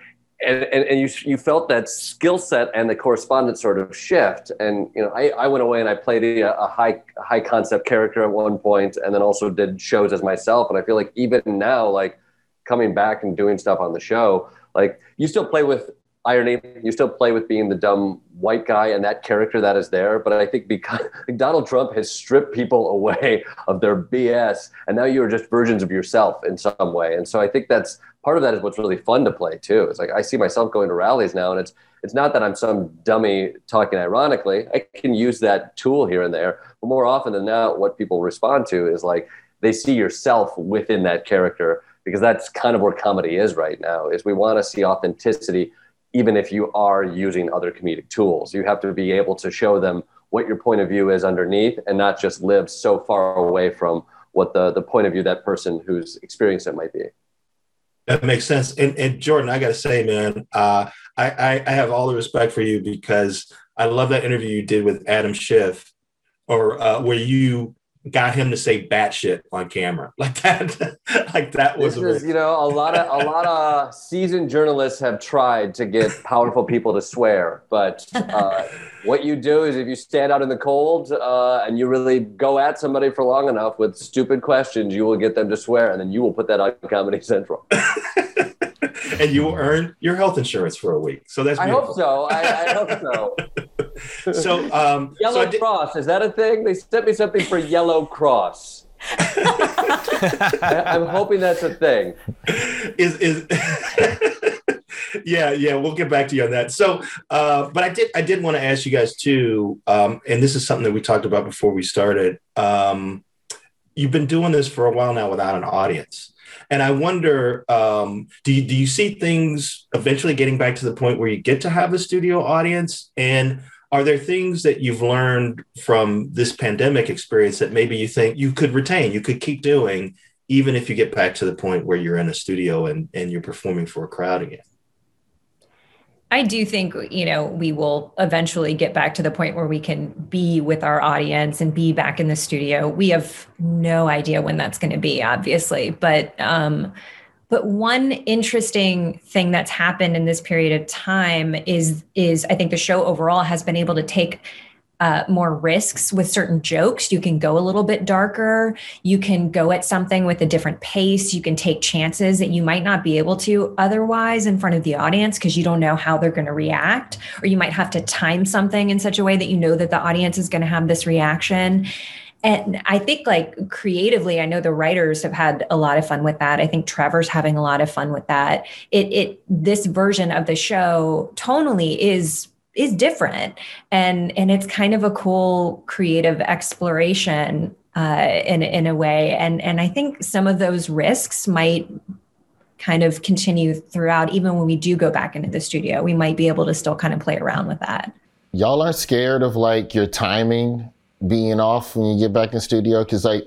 and, and you, you felt that skill set and the correspondence sort of shift. And, you know, I, I went away and I played a, a high, high concept character at one point and then also did shows as myself. And I feel like even now, like coming back and doing stuff on the show, like you still play with irony. You still play with being the dumb white guy and that character that is there. But I think because Donald Trump has stripped people away of their BS, and now you're just versions of yourself in some way. And so I think that's part of that is what's really fun to play too. It's like I see myself going to rallies now, and it's it's not that I'm some dummy talking ironically. I can use that tool here and there, but more often than not, what people respond to is like they see yourself within that character because that's kind of where comedy is right now. Is we want to see authenticity even if you are using other comedic tools. You have to be able to show them what your point of view is underneath and not just live so far away from what the, the point of view that person who's experienced it might be. That makes sense. And, and Jordan, I got to say, man, uh, I, I, I, have all the respect for you because I love that interview you did with Adam Schiff, or uh, where you got him to say batshit on camera like that. like that was. Is, you know, a lot of a lot of seasoned journalists have tried to get powerful people to swear, but uh, what you do is if you stand out in the cold uh, and you really go at somebody for long enough with stupid questions, you will get them to swear, and then you will put that on Comedy Central. and you will earn your health insurance for a week. So that's. Beautiful. I hope so. I, I hope so. So um, yellow so did, cross is that a thing? They sent me something for yellow cross. I, am hoping that's a thing. Is is yeah yeah we'll get back to you on that. So uh, but I did I did want to ask you guys too, um, and this is something that we talked about before we started. Um, you've been doing this for a while now without an audience. And I wonder, um, do you, do you see things eventually getting back to the point where you get to have a studio audience? And are there things that you've learned from this pandemic experience that maybe you think you could retain, you could keep doing, even if you get back to the point where you're in a studio and, and you're performing for a crowd again? I do think, you know, we will eventually get back to the point where we can be with our audience and be back in the studio. We have no idea when that's going to be, obviously, but um, but one interesting thing that's happened in this period of time is is I think the show overall has been able to take uh, more risks with certain jokes. You can go a little bit darker. You can go at something with a different pace. You can take chances that you might not be able to otherwise in front of the audience because you don't know how they're going to react. Or you might have to time something in such a way that you know that the audience is going to have this reaction. And I think, like creatively, I know the writers have had a lot of fun with that. I think Trevor's having a lot of fun with that. It, it, this version of the show tonally is is different. And and it's kind of a cool creative exploration uh, in in a way. And and I think some of those risks might kind of continue throughout even when we do go back into the studio. We might be able to still kind of play around with that. Y'all aren't scared of like your timing being off when you get back in studio because like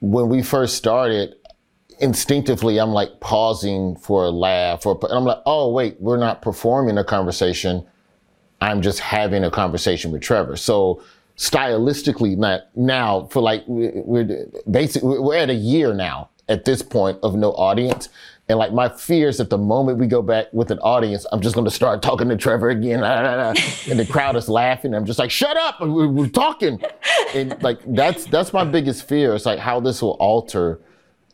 when we first started instinctively i'm like pausing for a laugh or and i'm like oh wait we're not performing a conversation I'm just having a conversation with Trevor. So stylistically, not now for like we're basically we're at a year now at this point of no audience. And like my fear is that the moment we go back with an audience, I'm just going to start talking to Trevor again, and the crowd is laughing. I'm just like, "Shut up! We're, we're talking." And like that's that's my biggest fear. It's like how this will alter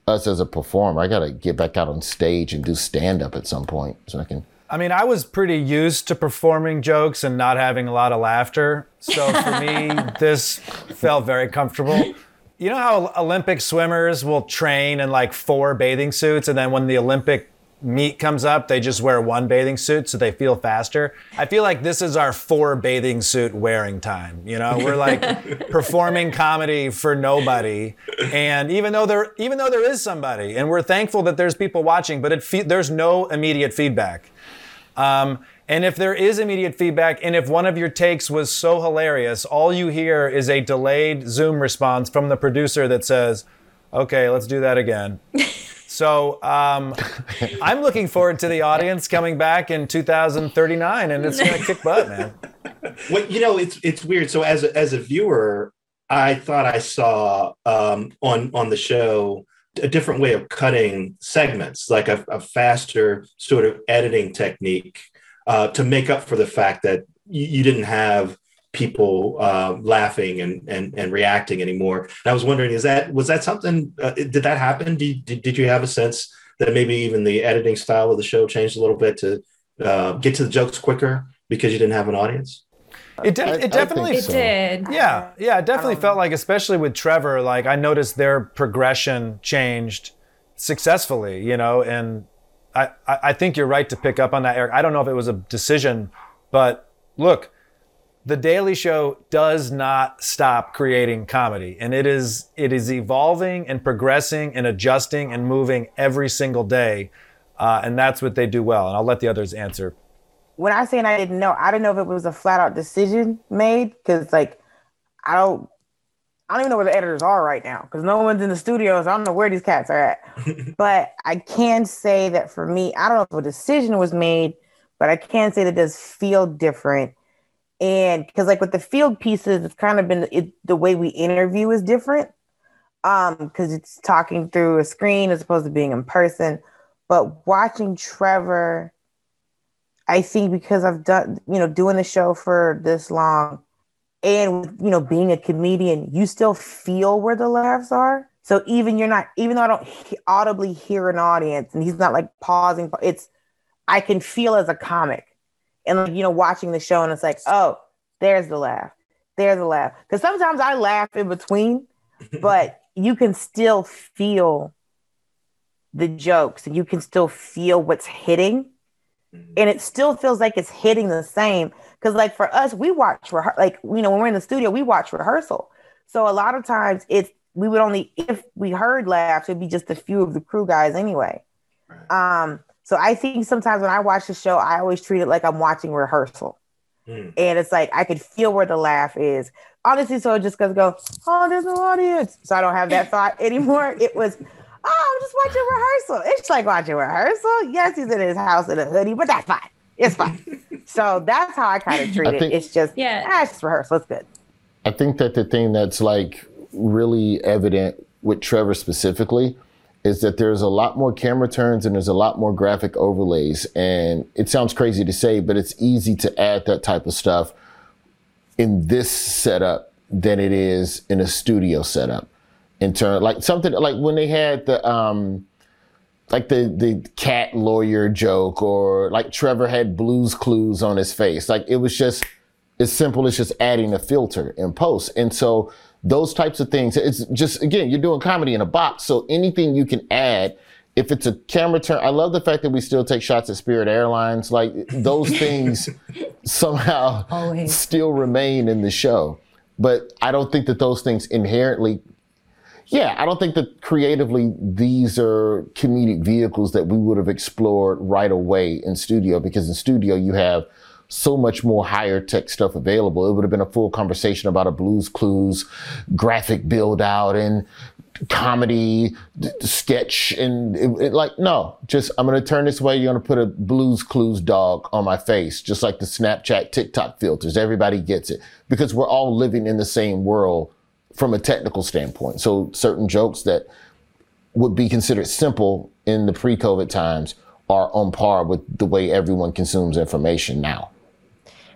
us as a performer. I got to get back out on stage and do stand up at some point so I can. I mean, I was pretty used to performing jokes and not having a lot of laughter. So for me, this felt very comfortable. You know how Olympic swimmers will train in like four bathing suits, and then when the Olympic meet comes up, they just wear one bathing suit so they feel faster. I feel like this is our four bathing suit wearing time. You know, we're like performing comedy for nobody, and even though there, even though there is somebody, and we're thankful that there's people watching, but it fe- there's no immediate feedback. Um, and if there is immediate feedback, and if one of your takes was so hilarious, all you hear is a delayed Zoom response from the producer that says, okay, let's do that again. so um, I'm looking forward to the audience coming back in 2039, and it's going to kick butt, man. Well, you know, it's it's weird. So as a, as a viewer, I thought I saw um, on on the show a different way of cutting segments, like a, a faster sort of editing technique uh, to make up for the fact that you, you didn't have people uh, laughing and, and and reacting anymore. And I was wondering, is that was that something? Uh, did that happen? Did, did did you have a sense that maybe even the editing style of the show changed a little bit to uh, get to the jokes quicker because you didn't have an audience? It, de- I- I it definitely It so. did. Yeah, yeah, it definitely felt like, especially with Trevor, like I noticed their progression changed successfully, you know, and I, I think you're right to pick up on that, Eric. I don't know if it was a decision, but look, the Daily Show does not stop creating comedy, and it is it is evolving and progressing and adjusting and moving every single day, uh, and that's what they do well. And I'll let the others answer. when I saying I didn't know, I didn't know if it was a flat out decision made because like I don't I don't even know where the editors are right now because no one's in the studios. I don't know where these cats are at. but I can say that for me, I don't know if a decision was made, but I can say that it does feel different. And because like with the field pieces, it's kind of been it, the way we interview is different. Um, because it's talking through a screen as opposed to being in person. But watching Trevor I think because I've done, you know, doing the show for this long and, you know, being a comedian, you still feel where the laughs are. So even you're not, even though I don't he- audibly hear an audience and he's not like pausing, it's, I can feel as a comic and like, you know, watching the show and it's like, oh, there's the laugh. There's the laugh. Cause sometimes I laugh in between, but you can still feel the jokes and you can still feel what's hitting mm-hmm. and it still feels like it's hitting the same because like for us we watch rehe- like you know when we're in the studio we watch rehearsal. So a lot of times it's we would only if we heard laughs it'd be just a few of the crew guys anyway. Um so i think sometimes when i watch the show i always treat it like i'm watching rehearsal. Hmm. and it's like i could feel where the laugh is. Honestly so it just goes go oh there's no audience. So i don't have that thought anymore. It was oh i'm just watching rehearsal. It's like watching rehearsal. Yes he's in his house in a hoodie but that's fine it's fine so that's how i kind of treat I it think- it's just Yeah. ah, it's just rehearsal it's good I think that the thing that's like really evident with Trevor specifically is that there's a lot more camera turns and there's a lot more graphic overlays. And it sounds crazy to say, but it's easy to add that type of stuff in this setup than it is in a studio setup. In turn, like something like when they had the um like the the cat lawyer joke or like Trevor had blues clues on his face. Like it was just as simple as just adding a filter in post. And so those types of things, it's just again, you're doing comedy in a box. So anything you can add, if it's a camera turn, I love the fact that we still take shots at Spirit Airlines. Like those things somehow Always. still remain in the show. But I don't think that those things inherently yeah, I don't think that creatively these are comedic vehicles that we would have explored right away in studio because in studio you have so much more higher tech stuff available. It would have been a full conversation about a Blue's Clues graphic build out and comedy d- sketch and it, it, like no just i'm gonna turn this way you're gonna put a blues clues dog on my face just like the snapchat tiktok filters everybody gets it because we're all living in the same world from a technical standpoint so certain jokes that would be considered simple in the pre-covid times are on par with the way everyone consumes information now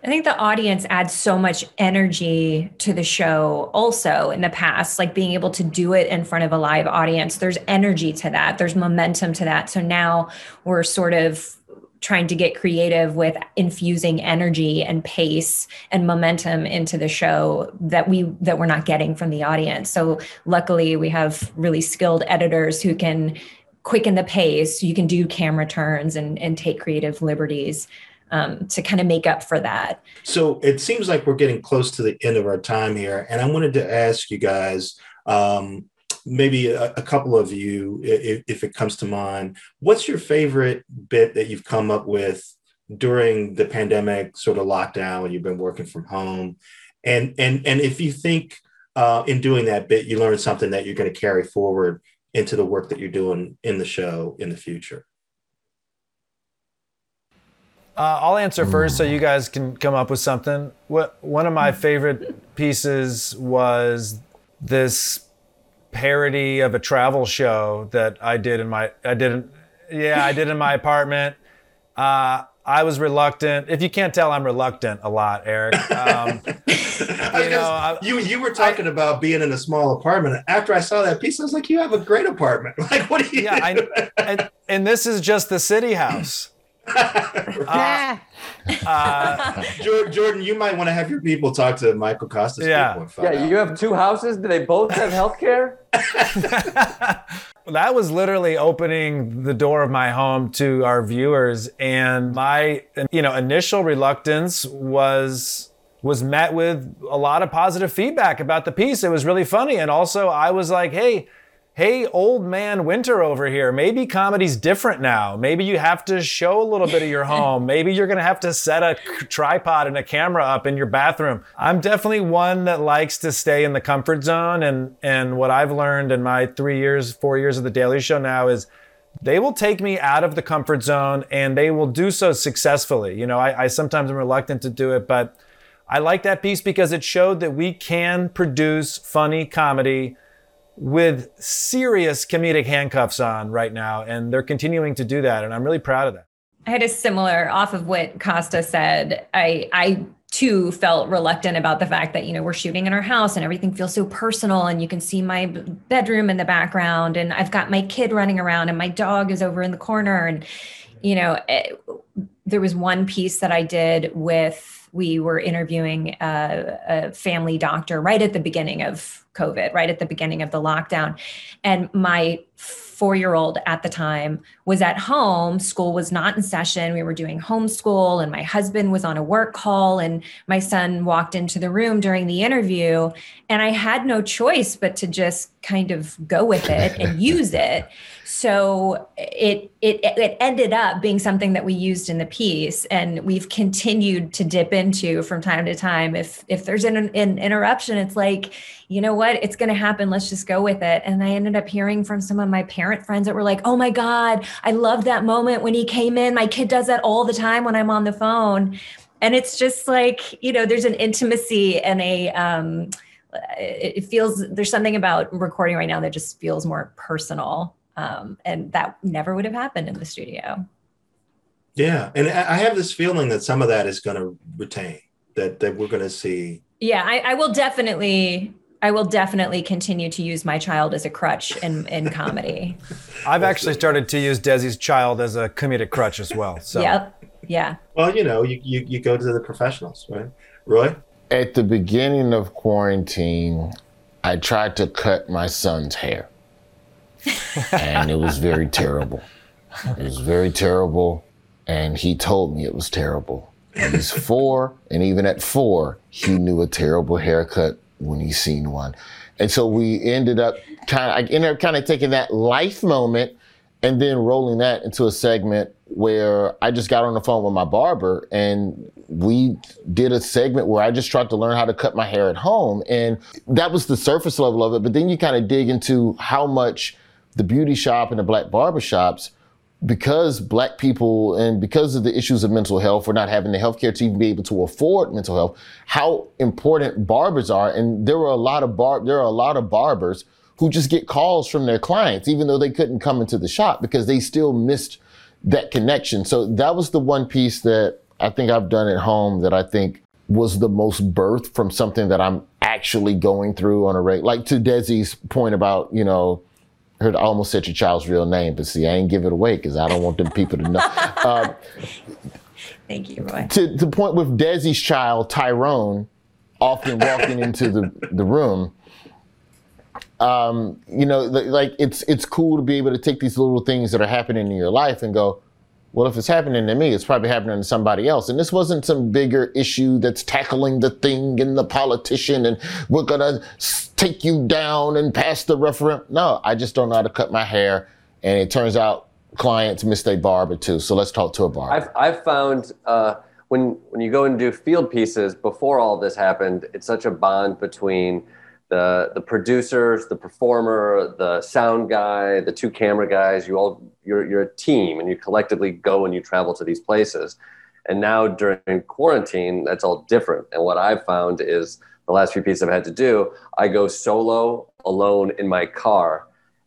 I think the audience adds so much energy to the show also in the past, like being able to do it in front of a live audience. There's energy to that, there's momentum to that. So now we're sort of trying to get creative with infusing energy and pace and momentum into the show that we that we're not getting from the audience. So luckily we have really skilled editors who can quicken the pace. You can do camera turns and, and take creative liberties um, to kind of make up for that. So it seems like we're getting close to the end of our time here. And I wanted to ask you guys, um, maybe a, a, couple of you, if, if, it comes to mind, what's your favorite bit that you've come up with during the pandemic sort of lockdown when you've been working from home? And, and, and if you think uh, in doing that bit, you learned something that you're going to carry forward into the work that you're doing in the show in the future. Uh, I'll answer first, so you guys can come up with something. What one of my favorite pieces was this parody of a travel show that I did in my I didn't yeah I did in my apartment. Uh, I was reluctant. If you can't tell, I'm reluctant a lot, Eric. Um, you, know, I, you you were talking I, about being in a small apartment. After I saw that piece, I was like, "You have a great apartment. Like, what do you?" Yeah, I, and, and this is just the city house uh, uh, Jordan, you might want to have your people talk to Michael Kosta's. Yeah, yeah. Out. You have two houses. Do they both have health care? that was literally opening the door of my home to our viewers, and my you know initial reluctance was was met with a lot of positive feedback about the piece. It was really funny, and also I was like, hey hey, old man winter over here, maybe comedy's different now. Maybe you have to show a little bit of your home. Maybe you're going to have to set a tripod and a camera up in your bathroom. I'm definitely one that likes to stay in the comfort zone. And, and what I've learned in my three years, four years of The Daily Show now is they will take me out of the comfort zone and they will do so successfully. You know, I, I sometimes am reluctant to do it, but I like that piece because it showed that we can produce funny comedy with serious comedic handcuffs on right now, and they're continuing to do that, and I'm really proud of that. I had a similar off of what Kosta said. I I too felt reluctant about the fact that you know we're shooting in our house and everything feels so personal and you can see my bedroom in the background and I've got my kid running around and my dog is over in the corner and you know it, there was one piece that I did with we were interviewing a, a, family doctor right at the beginning of COVID, right at the beginning of the lockdown. And my four year old at the time was at home. School was not in session. We were doing homeschool, and my husband was on a work call. And my son walked into the room during the interview. And I had no choice but to just kind of go with it and use it. So it, it it ended up being something that we used in the piece, and we've continued to dip into from time to time. If if there's an, an interruption, it's like, you know what, it's going to happen. Let's just go with it. And I ended up hearing from some of my parent friends that were like, "Oh my God, I love that moment when he came in. My kid does that all the time when I'm on the phone." And it's just like, you know, there's an intimacy and a um, it feels there's something about recording right now that just feels more personal um, and that never would have happened in the studio. Yeah, and I have this feeling that some of that is going to retain. That that we're going to see. Yeah, I, I will definitely I will definitely continue to use my child as a crutch in, in comedy. I've actually started to use Desi's child as a comedic crutch as well. So yep. yeah. Well, you know, you, you, you go to the professionals, right? Roy? At the beginning of quarantine, I tried to cut my son's hair and it was very terrible. It was very terrible, and he told me it was terrible. And he's four, and even at four, he knew a terrible haircut when he seen one. And so we ended up kind of, I ended up kind of taking that life moment and then rolling that into a segment where I just got on the phone with my barber and we did a segment where I just tried to learn how to cut my hair at home. And that was the surface level of it. But then you kind of dig into how much the beauty shop and the black barber shops, because black people and because of the issues of mental health, or not having the healthcare to even be able to afford mental health, how important barbers are. And there were a lot of bar there are a lot of barbers who just get calls from their clients, even though they couldn't come into the shop because they still missed that connection. So that was the one piece that I think I've done at home that I think was the most birth from something that I'm actually going through on a rate. Like to Desi's point about, you know, heard I almost said your child's real name, but see, I ain't give it away because I don't want them people to know. Uh, Thank you, Roy. to the point with Desi's child, Tyrone, often walking into the, the room, um, you know, like it's it's cool to be able to take these little things that are happening in your life and go, well, if it's happening to me, it's probably happening to somebody else. And this wasn't some bigger issue that's tackling the thing and the politician and we're gonna take you down and pass the referendum. No, I just don't know how to cut my hair, and it turns out clients miss their barber too. So let's talk to a barber. I've, I've found uh, when when you go and do field pieces before all this happened, it's such a bond between the the producers, the performer, the sound guy, the two camera guys. You all you're you're a team, and you collectively go and you travel to these places. And now during quarantine, that's all different. And what I've found is the last few pieces I've had to do, I go solo alone in my car,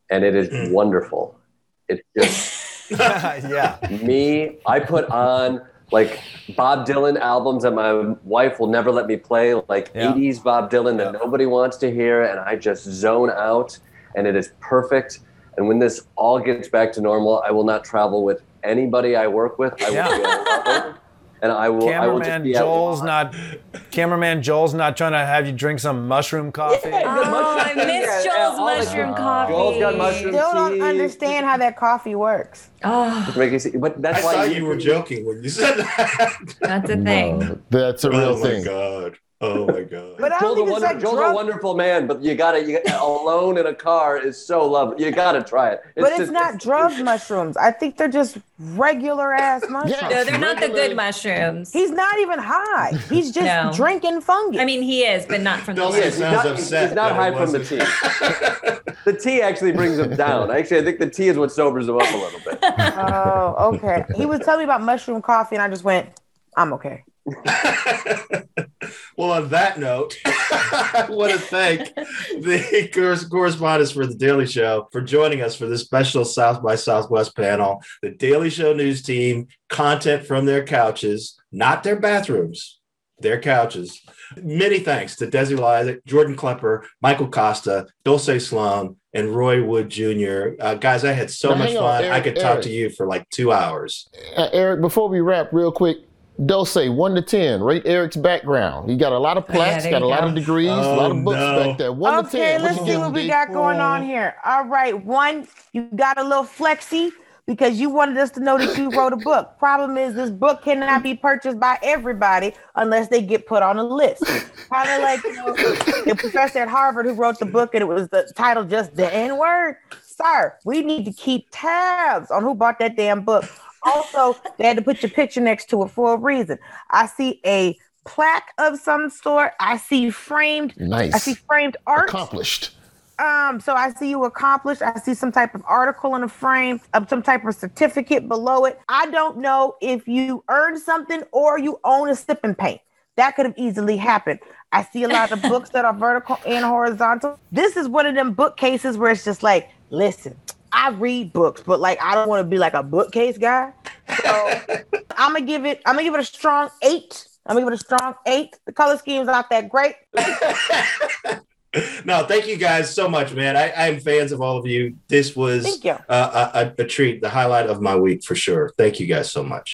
and it is mm. wonderful. It's just yeah. me, I put on like Bob Dylan albums that my wife will never let me play, like Yeah. 80s Bob Dylan that nobody wants to hear, and I just zone out, and it is perfect. And when this all gets back to normal, I will not travel with anybody I work with. I will Yeah. be alone, and I will. I will just Cameraman be Joel's not. Cameraman Joel's not trying to have you drink some mushroom coffee. Yeah, Oh, mushroom I miss Yeah, Joel's mushroom coffee. Joel's got mushroom Still don't tea. understand how that coffee works. Oh, Make you see- But I that's why thought you were joking when you said that. that's a thing. That's a oh real oh my thing. god. Oh my god. But I don't Joel's, a, wonder, like Joel's a wonderful man, but you gotta you, alone in a car is so lovely. You gotta try it. but it's just- not drug mushrooms. I think they're just regular ass mushrooms. No, they're not the good mushrooms. He's not even high. He's just No. drinking fungi. I mean, he is, but not from the Dulce He is. He's sounds not, upset he's not high from the tea. the tea actually brings him down. Actually, I think the tea is what sobers him up a little bit. oh, okay. He was telling me about mushroom coffee, and I just went, I'm okay. well, on that note, I want to thank the cor- correspondents for the Daily Show for joining us for this special South by Southwest panel. The Daily Show news team, content from their couches, not their bathrooms, their couches. Many thanks to Desi Lydic, Jordan Klepper, Michael Kosta, Dulce Sloan, and Roy Wood Jr. Uh, guys, I had so Now, much hang on, fun. I Eric, could talk Eric. to you for like two hours. Uh, Eric, before we wrap, real quick, Dulce, one to ten, rate Eric's background. He got a lot of oh, plaques, there got a you lot of degrees, a lot Oh, of books no. back there. One to okay, ten. let's see what we D? got going on here. All right, one, you got a little flexy because you wanted us to know that you wrote a book. Problem is, this book cannot be purchased by everybody unless they get put on a list. kind of like you know, the professor at Harvard who wrote the book and it was the title just the N word. Sir, we need to keep tabs on who bought that damn book. Also, they had to put your picture next to it for a reason. I see a plaque of some sort. I see framed. Nice. I see framed art. Accomplished. Um, so I see you accomplished. I see some type of article in a frame, of some type of certificate below it. I don't know if you earned something or you own a sip and paint. That could have easily happened. I see a lot of books that are vertical and horizontal. This is one of them bookcases where it's just like, listen, I read books, but like I don't want to be like a bookcase guy. So I'm gonna give it. I'm gonna give it a strong eight. I'm gonna give it a strong eight. The color scheme is not that great. no, thank you guys so much, man. I, I'm fans of all of you. This was you. uh, a, a treat, the highlight of my week for sure. Thank you guys so much.